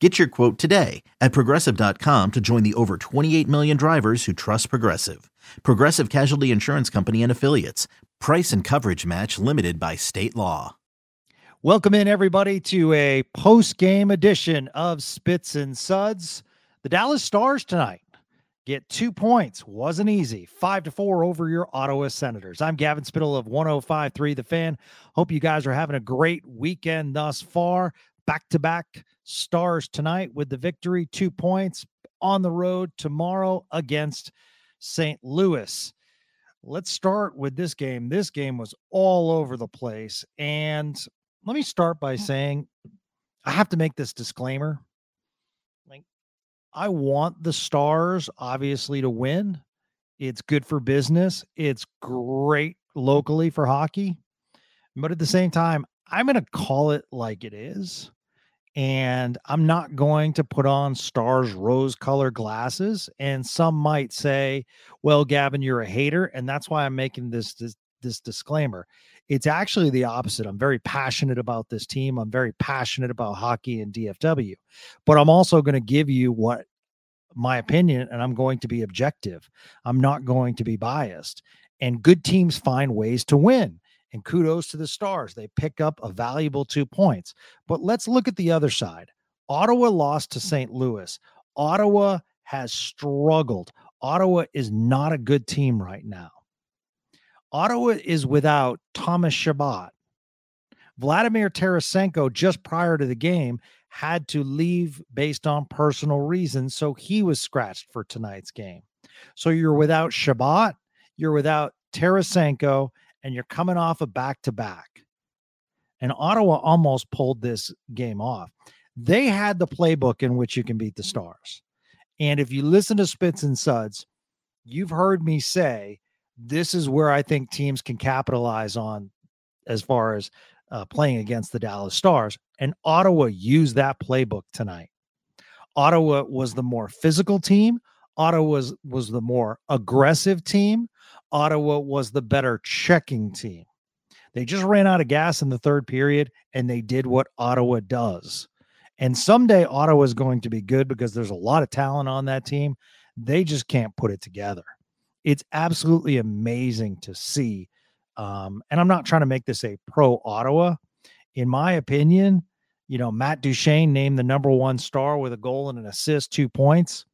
Get your quote today at progressive.com to join the over 28 million drivers who trust Progressive. Progressive Casualty Insurance Company and Affiliates. Price and coverage match limited by state law. Welcome in, everybody, to a post game edition of Spits and Suds. The Dallas Stars tonight get two points. Wasn't easy. Five to four over your Ottawa Senators. I'm Gavin Spittle of 1053 The Fan. Hope you guys are having a great weekend thus far. Back to back Stars tonight with the victory, two points on the road tomorrow against St. Louis. Let's start with this game. This game was all over the place. And let me start by mm. saying I have to make this disclaimer. Like, I want the Stars obviously to win. It's good for business, it's great locally for hockey. But at the same time, I'm going to call it like it is and I'm not going to put on stars rose color glasses. And some might say, well, Gavin, you're a hater. And that's why I'm making this, this, this disclaimer. It's actually the opposite. I'm very passionate about this team. I'm very passionate about hockey and DFW, but I'm also going to give you what my opinion and I'm going to be objective. I'm not going to be biased. And good teams find ways to win. And kudos to the Stars. They pick up a valuable two points. But let's look at the other side. Ottawa lost to St. Louis. Ottawa has struggled. Ottawa is not a good team right now. Ottawa is without Thomas Chabot. Vladimir Tarasenko, just prior to the game, had to leave based on personal reasons. So he was scratched for tonight's game. So you're without Chabot, you're without Tarasenko, and you're coming off a back to back. And Ottawa almost pulled this game off. They had the playbook in which you can beat the Stars. And if you listen to Spits and Suds, you've heard me say this is where I think teams can capitalize on as far as uh, playing against the Dallas Stars. And Ottawa used that playbook tonight. Ottawa was the more physical team. Ottawa was, was the more aggressive team. Ottawa was the better checking team. They just ran out of gas in the third period and they did what Ottawa does. And someday Ottawa is going to be good because there's a lot of talent on that team. They just can't put it together. It's absolutely amazing to see. Um, and I'm not trying to make this a pro Ottawa. In my opinion, you know, Matt Duchene named the number one star with a goal and an assist, two points.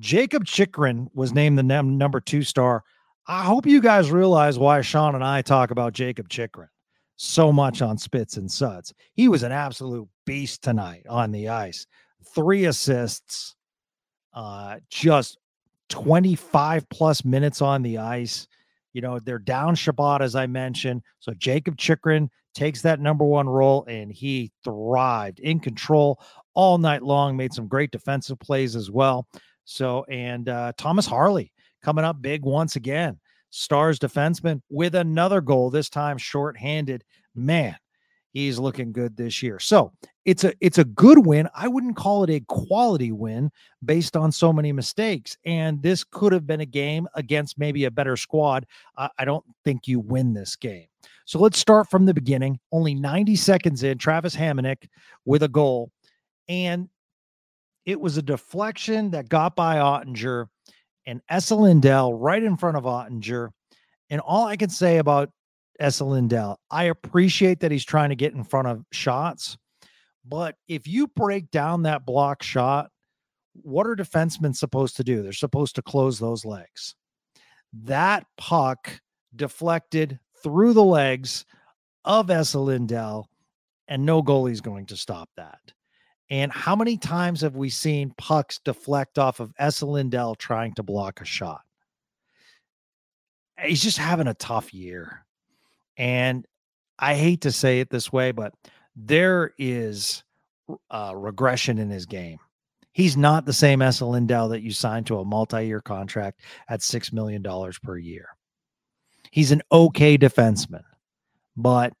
Jakob Chychrun was named the num- number two star. I hope you guys realize why Sean and I talk about Jacob Chychrun so much on Spits and Suds. He was an absolute beast tonight on the ice. Three assists, uh, just 25 plus minutes on the ice. You know, they're down Chabot, as I mentioned. So Jacob Chychrun takes that number one role and he thrived in control all night long, made some great defensive plays as well. So, and uh, Thomas Harley coming up big once again. Stars defenseman with another goal, this time shorthanded. Man, he's looking good this year. So it's a it's a good win. I wouldn't call it a quality win based on so many mistakes. And this could have been a game against maybe a better squad. I, don't think you win this game. So let's start from the beginning. Only 90 seconds in, Travis Hamonic with a goal. And it was a deflection that got by Oettinger and Esa Lindell right in front of Oettinger. And all I can say about Esa Lindell. I appreciate that he's trying to get in front of shots, but if you break down that block shot, what are defensemen supposed to do? They're supposed to close those legs. That puck deflected through the legs of Esa Lindell, and no goalie's going to stop that. And how many times have we seen pucks deflect off of Esa Lindell trying to block a shot? He's just having a tough year. And I hate to say it this way, but there is uh, regression in his game. He's not the same Esa Lindell that you signed to a multi-year contract at six million dollars per year. He's an okay defenseman, but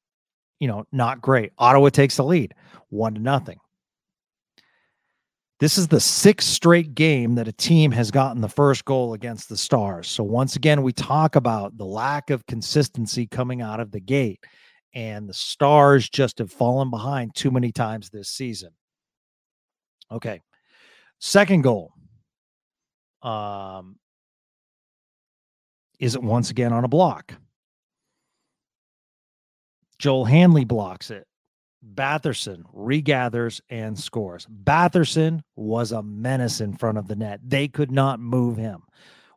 you know, not great. Ottawa takes the lead, one to nothing. This is the sixth straight game that a team has gotten the first goal against the Stars. So, once again, we talk about the lack of consistency coming out of the gate, and the Stars just have fallen behind too many times this season. Okay. Second goal um, is it once again on a block. Joel Hanley blocks it. Batherson regathers and scores. Batherson was a menace in front of the net. They could not move him.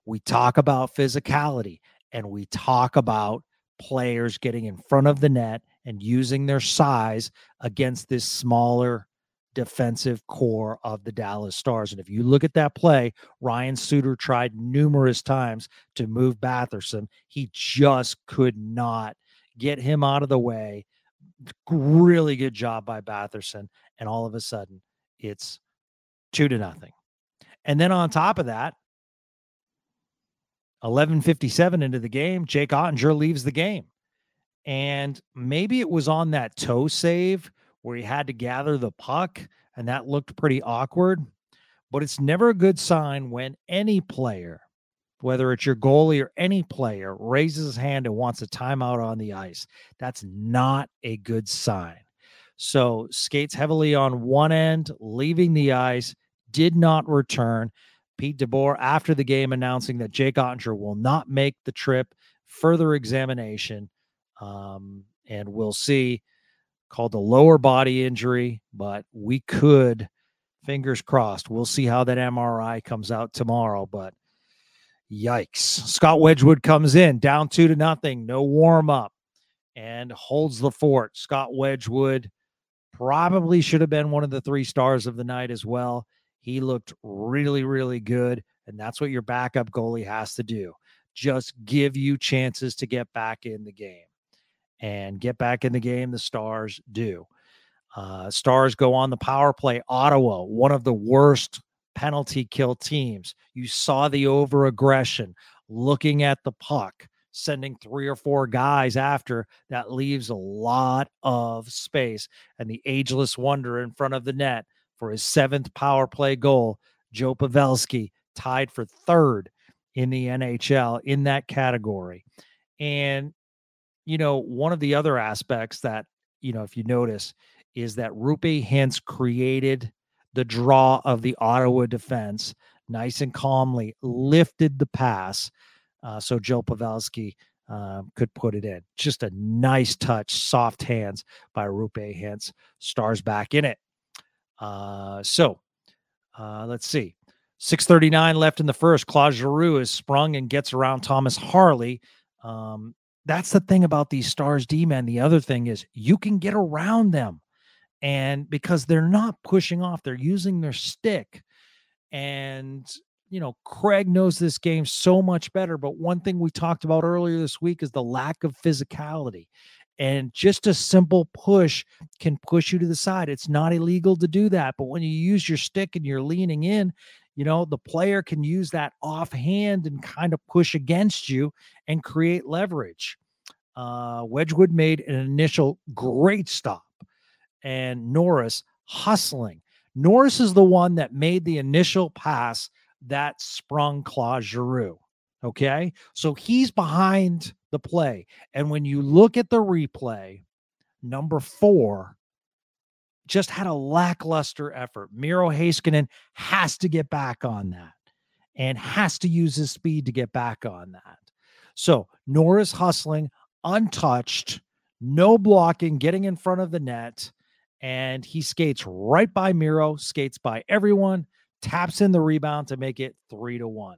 We talk about physicality and we talk about players getting in front of the net and using their size against this smaller defensive corps of the Dallas Stars. And if you look at that play, Ryan Suter tried numerous times to move Batherson. He just could not get him out of the way really good job by Batherson. And all of a sudden, it's two to nothing. And then on top of that, 1157 into the game, Jake Oettinger leaves the game. And maybe it was on that toe save where he had to gather the puck, and that looked pretty awkward. But it's never a good sign when any player whether it's your goalie or any player, raises his hand and wants a timeout on the ice. That's not a good sign. So skates heavily on one end, leaving the ice, did not return. Pete DeBoer, after the game, announcing that Jake Oettinger will not make the trip. Further examination, um, and we'll see. Called a lower body injury, but we could, fingers crossed. We'll see how that MRI comes out tomorrow. But Yikes. Scott Wedgewood comes in down two to nothing, no warm up, and holds the fort. Scott Wedgewood probably should have been one of the three stars of the night as well. He looked really, really good. And that's what your backup goalie has to do just give you chances to get back in the game. And get back in the game, the Stars do. Uh, stars go on the power play. Ottawa, one of the worst penalty kill teams. You saw the over aggression, looking at the puck, sending three or four guys after. That leaves a lot of space. And the ageless wonder in front of the net for his seventh power play goal, Joe Pavelski, tied for third in the NHL in that category. And, you know, one of the other aspects that, you know, if you notice, is that Roope Hintz created the draw of the Ottawa defense, nice and calmly lifted the pass. Uh, so Joe Pavelski uh, could put it in. Just a nice touch, soft hands by Roope Hintz. Stars back in it. Uh, so uh, let's see. 639 left in the first. Claude Giroux is sprung and gets around Thomas Harley. Um, that's the thing about these stars D men. The other thing is you can get around them and because they're not pushing off, they're using their stick. And, you know, Craig knows this game so much better. But one thing we talked about earlier this week is the lack of physicality. And just a simple push can push you to the side. It's not illegal to do that. But when you use your stick and you're leaning in, you know, the player can use that offhand and kind of push against you and create leverage. uh, Wedgewood made an initial great stop, and Norris hustling. Norris is the one that made the initial pass that sprung Claude Giroux. Okay. So he's behind the play. And when you look at the replay, number four just had a lackluster effort. Miro Heiskanen has to get back on that and has to use his speed to get back on that. So Norris hustling, untouched, no blocking, getting in front of the net. And he skates right by Miro, skates by everyone, taps in the rebound to make it three to one.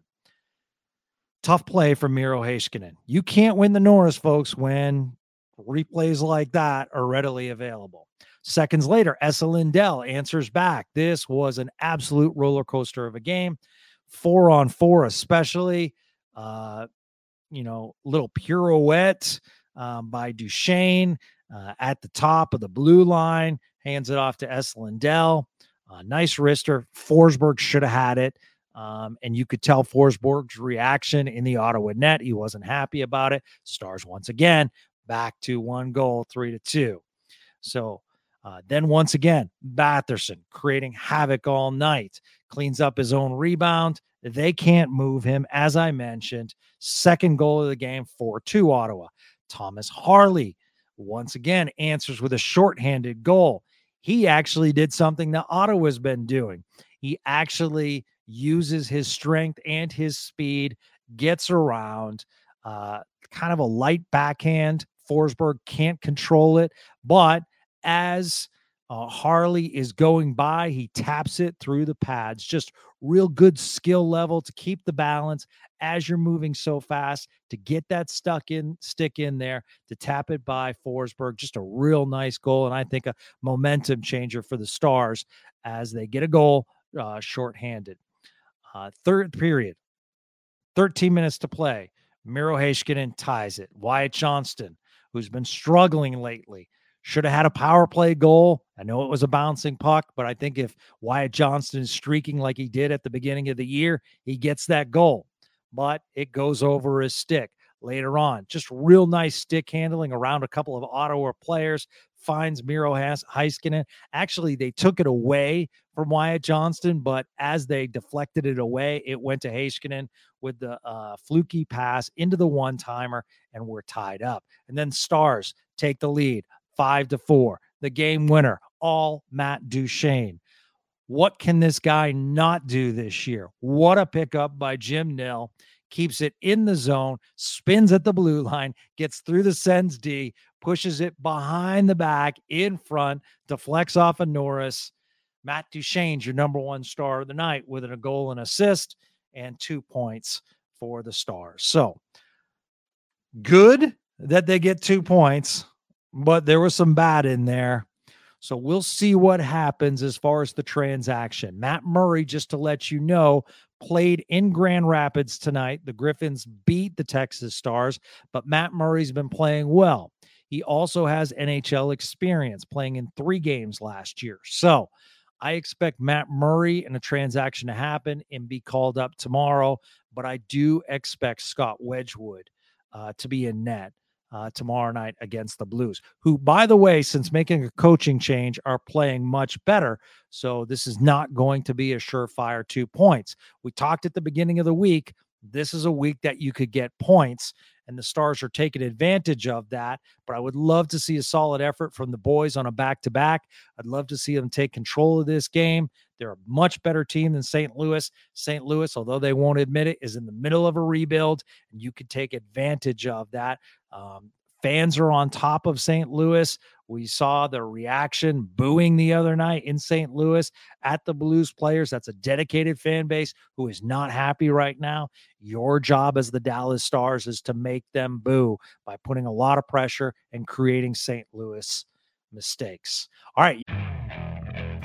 Tough play from Miro Heiskanen. You can't win the Norris, folks, when replays like that are readily available. Seconds later, Esa Lindell answers back. This was an absolute roller coaster of a game, four on four, especially. Uh, you know, little pirouette um, by Duchene uh, at the top of the blue line, hands it off to Esa Lindell. Uh, nice wrister. Forsberg should have had it. Um, and you could tell Forsberg's reaction in the Ottawa net. He wasn't happy about it. Stars once again back to one goal, three to two. So uh, then once again, Batherson creating havoc all night, cleans up his own rebound. They can't move him, as I mentioned. Second goal of the game, 4 2 Ottawa. Thomas Harley once again answers with a shorthanded goal. He actually did something that Ottawa's been doing. He actually uses his strength and his speed, gets around, uh, kind of a light backhand. Forsberg can't control it, but as uh, Harley is going by, he taps it through the pads. Just real good skill level to keep the balance as you're moving so fast to get that stuck in stick in there to tap it by Forsberg. Just a real nice goal, and I think a momentum changer for the Stars as they get a goal uh, shorthanded. Uh, third period, 13 minutes to play. Miro Heiskanen ties it. Wyatt Johnston, who's been struggling lately, should have had a power play goal. I know it was a bouncing puck, but I think if Wyatt Johnston is streaking like he did at the beginning of the year, he gets that goal. But it goes over his stick later on. Just real nice stick handling around a couple of Ottawa players finds Miro Heiskanen. Actually, they took it away from Wyatt Johnston, but as they deflected it away, it went to Heiskanen with the uh, fluky pass into the one timer, and we're tied up. And then Stars take the lead five to four. The game winner, all Matt Duchene. What can this guy not do this year? What a pickup by Jim Nill keeps it in the zone, spins at the blue line, gets through the Sens D, pushes it behind the back, in front, deflects off of Norris. Matt Duchene's your number one star of the night with a goal and assist and two points for the Stars. So good that they get two points, but there was some bad in there. So we'll see what happens as far as the transaction. Matt Murray, just to let you know, played in Grand Rapids tonight. The Griffins beat the Texas Stars, but Matt Murray's been playing well. He also has NHL experience playing in three games last year. So I expect Matt Murray and a transaction to happen and be called up tomorrow, but I do expect Scott Wedgewood uh, to be in net uh, tomorrow night against the Blues, who, by the way, since making a coaching change, are playing much better. So this is not going to be a surefire two points. We talked at the beginning of the week. This is a week that you could get points, and the Stars are taking advantage of that. But I would love to see a solid effort from the boys on a back to back. I'd love to see them take control of this game. They're a much better team than St. Louis. St. Louis, although they won't admit it, is in the middle of a rebuild, and you could take advantage of that. Um, fans are on top of St. Louis. We saw the reaction booing the other night in St. Louis at the Blues players. That's a dedicated fan base who is not happy right now. Your job as the Dallas Stars is to make them boo by putting a lot of pressure and creating St. Louis mistakes. All right.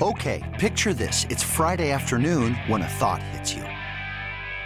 Okay, picture this. It's Friday afternoon when a thought hits you.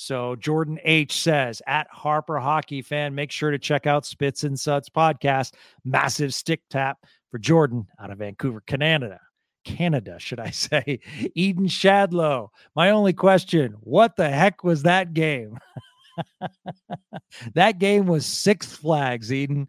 So Jordan H says at Harper Hockey fan, make sure to check out Spits and Suds podcast. Massive stick tap for Jordan out of Vancouver, Canada. Canada, should I say? Eden Shadlow. My only question: What the heck was that game? that game was Six Flags, Eden.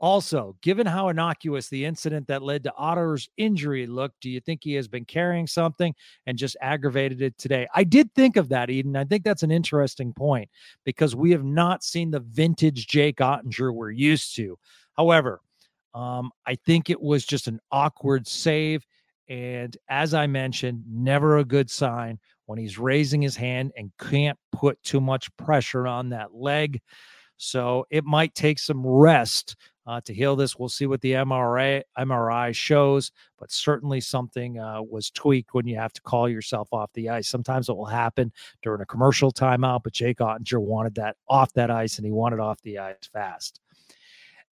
Also, given how innocuous the incident that led to Otter's injury looked, do you think he has been carrying something and just aggravated it today? I did think of that, Eden. I think that's an interesting point because we have not seen the vintage Jake Oettinger we're used to. However, um, I think it was just an awkward save. And as I mentioned, never a good sign when he's raising his hand and can't put too much pressure on that leg. So it might take some rest uh, to heal this. We'll see what the MRI MRI shows, but certainly something uh, was tweaked when you have to call yourself off the ice. Sometimes it will happen during a commercial timeout, but Jake Oettinger wanted that off that ice and he wanted off the ice fast.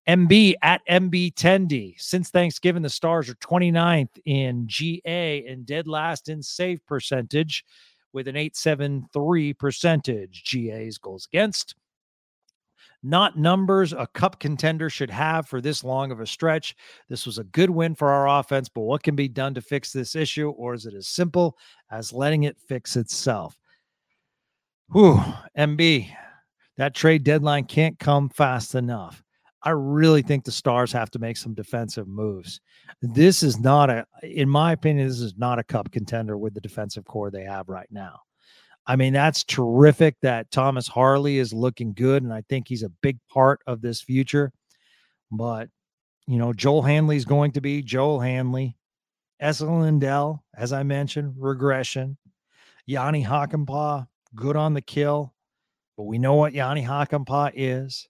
MB at MB Tendy. Since Thanksgiving, the Stars are 29th in GA and dead last in save percentage with an 873 percentage. GA's goals against. Not numbers a cup contender should have for this long of a stretch. This was a good win for our offense, but what can be done to fix this issue? Or is it as simple as letting it fix itself? Whew, MB, that trade deadline can't come fast enough. I really think the Stars have to make some defensive moves. This is not a, in my opinion, this is not a cup contender with the defensive corps they have right now. I mean, that's terrific that Thomas Harley is looking good, and I think he's a big part of this future. But, you know, Joel Hanley is going to be Joel Hanley. Esa Lindell, as I mentioned, regression. Jani Hakanpää, good on the kill. But we know what Jani Hakanpää is.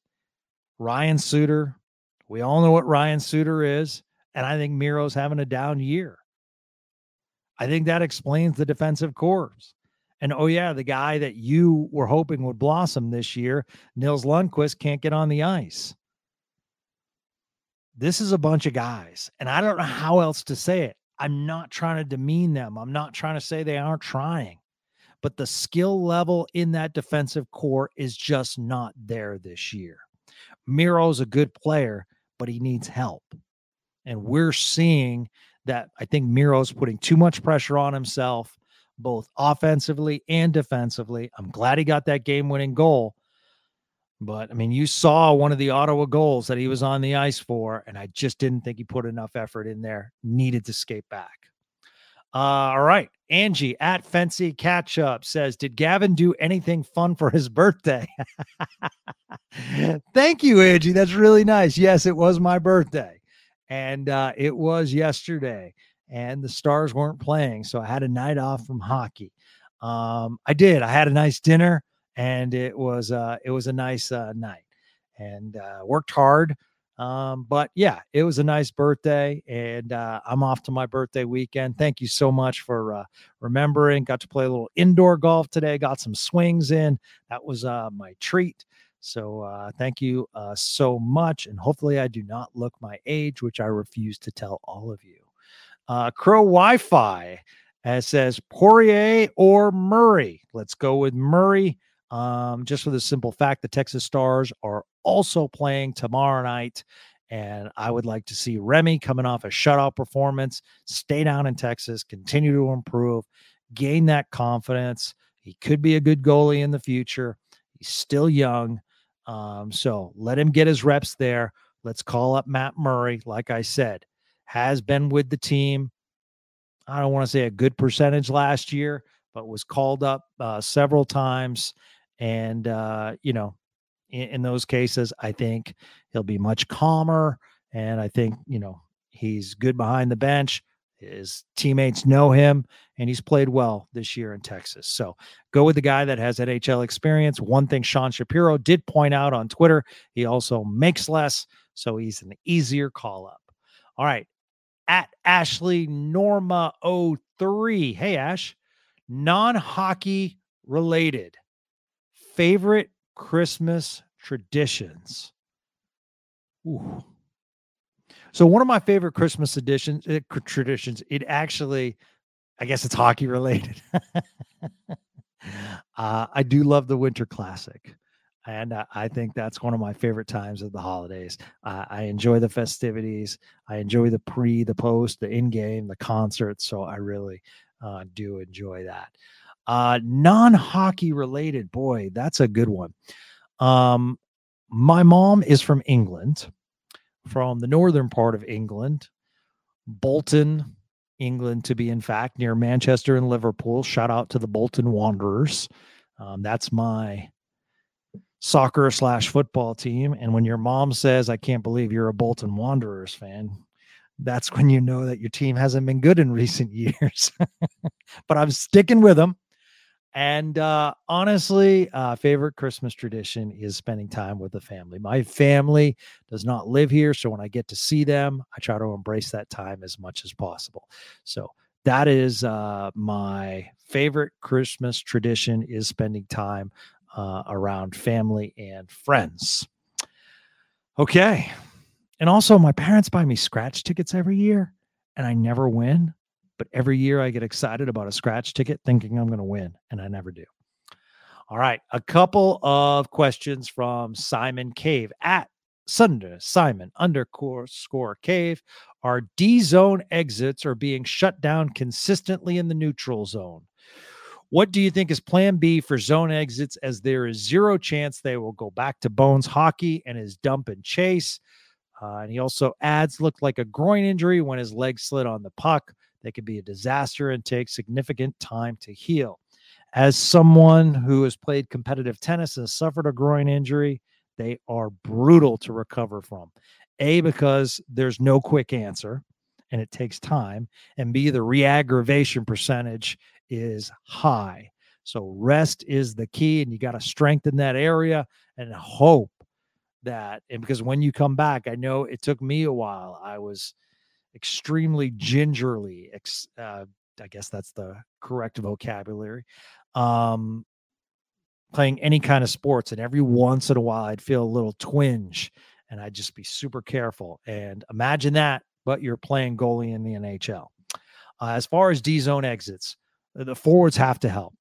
Ryan Suter. We all know what Ryan Suter is. And I think Miro's having a down year. I think that explains the defensive corps. And oh, yeah, the guy that you were hoping would blossom this year, Nils Lundkvist, can't get on the ice. This is a bunch of guys. And I don't know how else to say it. I'm not trying to demean them. I'm not trying to say they aren't trying. But the skill level in that defensive corps is just not there this year. Miro's a good player, but he needs help. And we're seeing that I think Miro's putting too much pressure on himself, both offensively and defensively. I'm glad he got that game winning goal. But I mean, you saw one of the Ottawa goals that he was on the ice for, and I just didn't think he put enough effort in there. Needed to skate back. Uh, all right. Angie at Fancy Catch Up says, Did Gavin do anything fun for his birthday? Thank you, Angie. That's really nice. Yes, it was my birthday. And uh, it was yesterday. And the stars weren't playing. So I had a night off from hockey. Um, I did. I had a nice dinner and it was uh it was a nice uh night and uh worked hard um, but yeah, it was a nice birthday, and uh, I'm off to my birthday weekend. Thank you so much for uh, remembering. Got to play a little indoor golf today. Got some swings in. That was uh, my treat. So uh, thank you uh, so much, and hopefully I do not look my age, which I refuse to tell all of you. Uh, Crow Wi-Fi uh, says Poirier or Murray. Let's go with Murray. Um, just for the simple fact, the Texas Stars are also playing tomorrow night. And I would like to see Remi coming off a shutout performance, stay down in Texas, continue to improve, gain that confidence. He could be a good goalie in the future. He's still young. Um, so let him get his reps there. Let's call up Matt Murray. Like I said, has been with the team. I don't want to say a good percentage last year, but was called up uh, several times. And, uh, you know, in, in those cases, I think he'll be much calmer. And I think, you know, he's good behind the bench. His teammates know him and he's played well this year in Texas. So go with the guy that has NHL experience. One thing Sean Shapiro did point out on Twitter, he also makes less. So he's an easier call up. All right. At Ashley Norma 03. Hey, Ash, non hockey related favorite Christmas traditions. Ooh. So one of my favorite Christmas editions uh, traditions, it actually, I guess it's hockey related. uh, I do love the Winter Classic. And uh, I think that's one of my favorite times of the holidays. Uh, I enjoy the festivities. I enjoy the pre, the post, the in game, the concerts. So I really uh, do enjoy that. Uh, non hockey related, boy, that's a good one. Um, my mom is from England, from the northern part of England, Bolton, England, to be in fact, near Manchester and Liverpool. Shout out to the Bolton Wanderers. Um, that's my soccer slash football team. And when your mom says, I can't believe you're a Bolton Wanderers fan, that's when you know that your team hasn't been good in recent years. but I'm sticking with them. And uh, honestly, uh, favorite Christmas tradition is spending time with the family. My family does not live here, so when I get to see them, I try to embrace that time as much as possible. So that is uh, my favorite Christmas tradition is spending time uh, around family and friends. Okay, and also my parents buy me scratch tickets every year, and I never win. But every year I get excited about a scratch ticket thinking I'm going to win, and I never do. All right. A couple of questions from Simon Cave at Sunder Simon underscore cave. Our D zone exits are being shut down consistently in the neutral zone. What do you think is plan B for zone exits as there is zero chance they will go back to Bones hockey and his dump and chase? Uh, and he also adds looked like a groin injury when his leg slid on the puck. That could be a disaster and take significant time to heal. As someone who has played competitive tennis and suffered a groin injury, they are brutal to recover from. A, because there's no quick answer and it takes time. And B, the reaggravation percentage is high. So rest is the key, and you got to strengthen that area and hope that. And because when you come back, I know it took me a while. I was extremely gingerly uh, i guess that's the correct vocabulary um playing any kind of sports and every once in a while i'd feel a little twinge and i'd just be super careful and imagine that but you're playing goalie in the nhl uh, as far as d zone exits the forwards have to help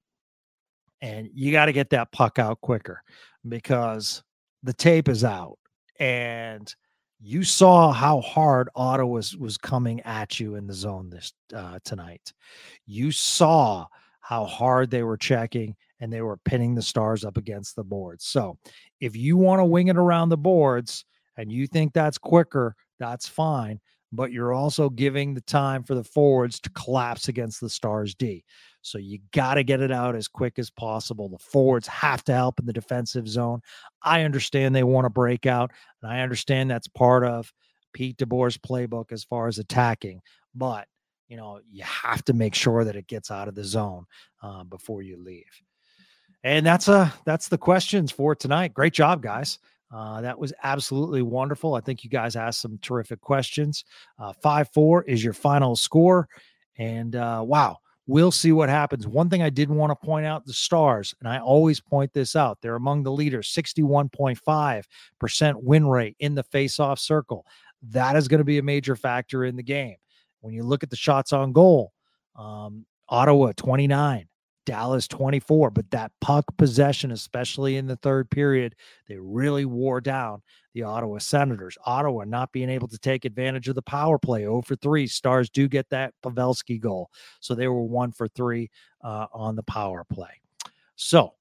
and you got to get that puck out quicker because the tape is out and you saw how hard Ottawa was, was coming at you in the zone this uh, tonight. You saw how hard they were checking and they were pinning the stars up against the boards. So if you want to wing it around the boards and you think that's quicker, that's fine. But you're also giving the time for the forwards to collapse against the stars D. So you got to get it out as quick as possible. The forwards have to help in the defensive zone. I understand they want to break out, and I understand that's part of Pete DeBoer's playbook as far as attacking. But you know, you have to make sure that it gets out of the zone uh, before you leave. And that's uh that's the questions for tonight. Great job, guys. Uh, that was absolutely wonderful. I think you guys asked some terrific questions. Uh, five four is your final score, and uh, wow, We'll see what happens. One thing I did want to point out the Stars, and I always point this out, they're among the leaders, 61.5% win rate in the face-off circle. That is going to be a major factor in the game. When you look at the shots on goal, um, Ottawa 29, Dallas 24, but that puck possession, especially in the third period, they really wore down the Ottawa Senators. Ottawa not being able to take advantage of the power play. 0 for 3. Stars do get that Pavelski goal. So they were 1 for 3 uh, on the power play. So,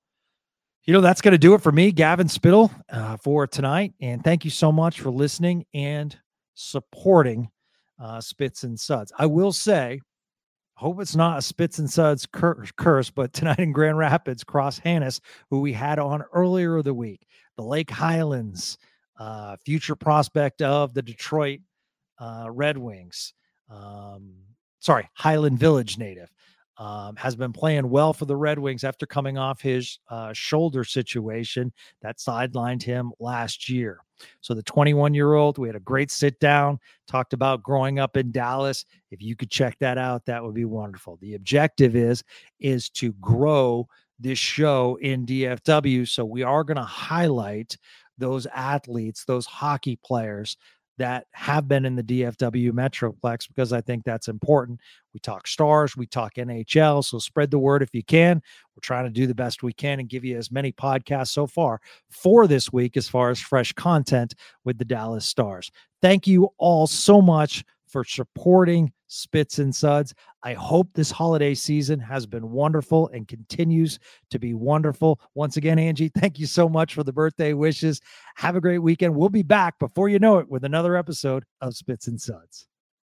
you know, that's going to do it for me, Gavin Spittle, uh, for tonight. And thank you so much for listening and supporting uh, Spits and Suds. I will say, hope it's not a spits and suds cur- curse, but tonight in Grand Rapids, Cross Hanas, who we had on earlier of the week, the Lake Highlands, uh, future prospect of the Detroit uh, Red Wings, um, sorry, Highland Village native, um, has been playing well for the Red Wings after coming off his uh, shoulder situation that sidelined him last year. So the 21 year old, we had a great sit down, talked about growing up in Dallas. If you could check that out, that would be wonderful. The objective is is to grow this show in DFW. So we are going to highlight those athletes, those hockey players that have been in the DFW Metroplex because I think that's important. We talk stars, we talk NHL. So spread the word if you can. We're trying to do the best we can and give you as many podcasts so far for this week as far as fresh content with the Dallas Stars. Thank you all so much for supporting Spits and Suds. I hope this holiday season has been wonderful and continues to be wonderful. Once again, Angie, thank you so much for the birthday wishes. Have a great weekend. We'll be back before you know it with another episode of Spits and Suds.